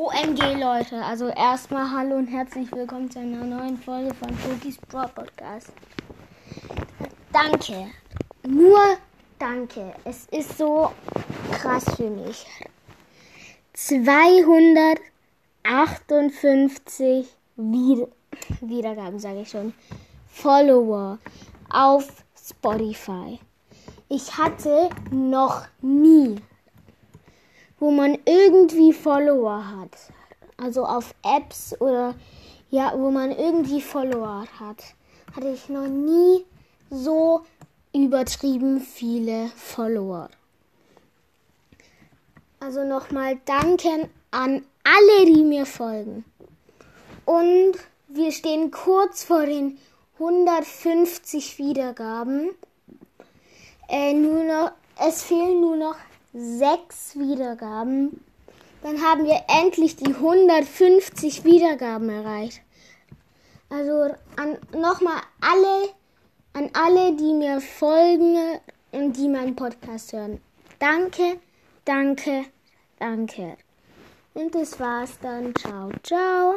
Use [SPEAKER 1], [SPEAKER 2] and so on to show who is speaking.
[SPEAKER 1] OMG Leute, also erstmal hallo und herzlich willkommen zu einer neuen Folge von Cookies Brawl Podcast. Danke, nur danke. Es ist so krass für mich. 258 Wied Wiedergaben, sage ich schon. Follower auf Spotify. Ich hatte noch nie wo man irgendwie Follower hat. Also auf Apps oder ja, wo man irgendwie Follower hat. Hatte ich noch nie so übertrieben viele Follower. Also nochmal danken an alle, die mir folgen. Und wir stehen kurz vor den 150 Wiedergaben. Äh, nur noch, es fehlen nur noch sechs Wiedergaben. Dann haben wir endlich die 150 Wiedergaben erreicht. Also an nochmal alle, an alle, die mir folgen und die meinen Podcast hören. Danke, danke, danke. Und das war's dann. Ciao, ciao.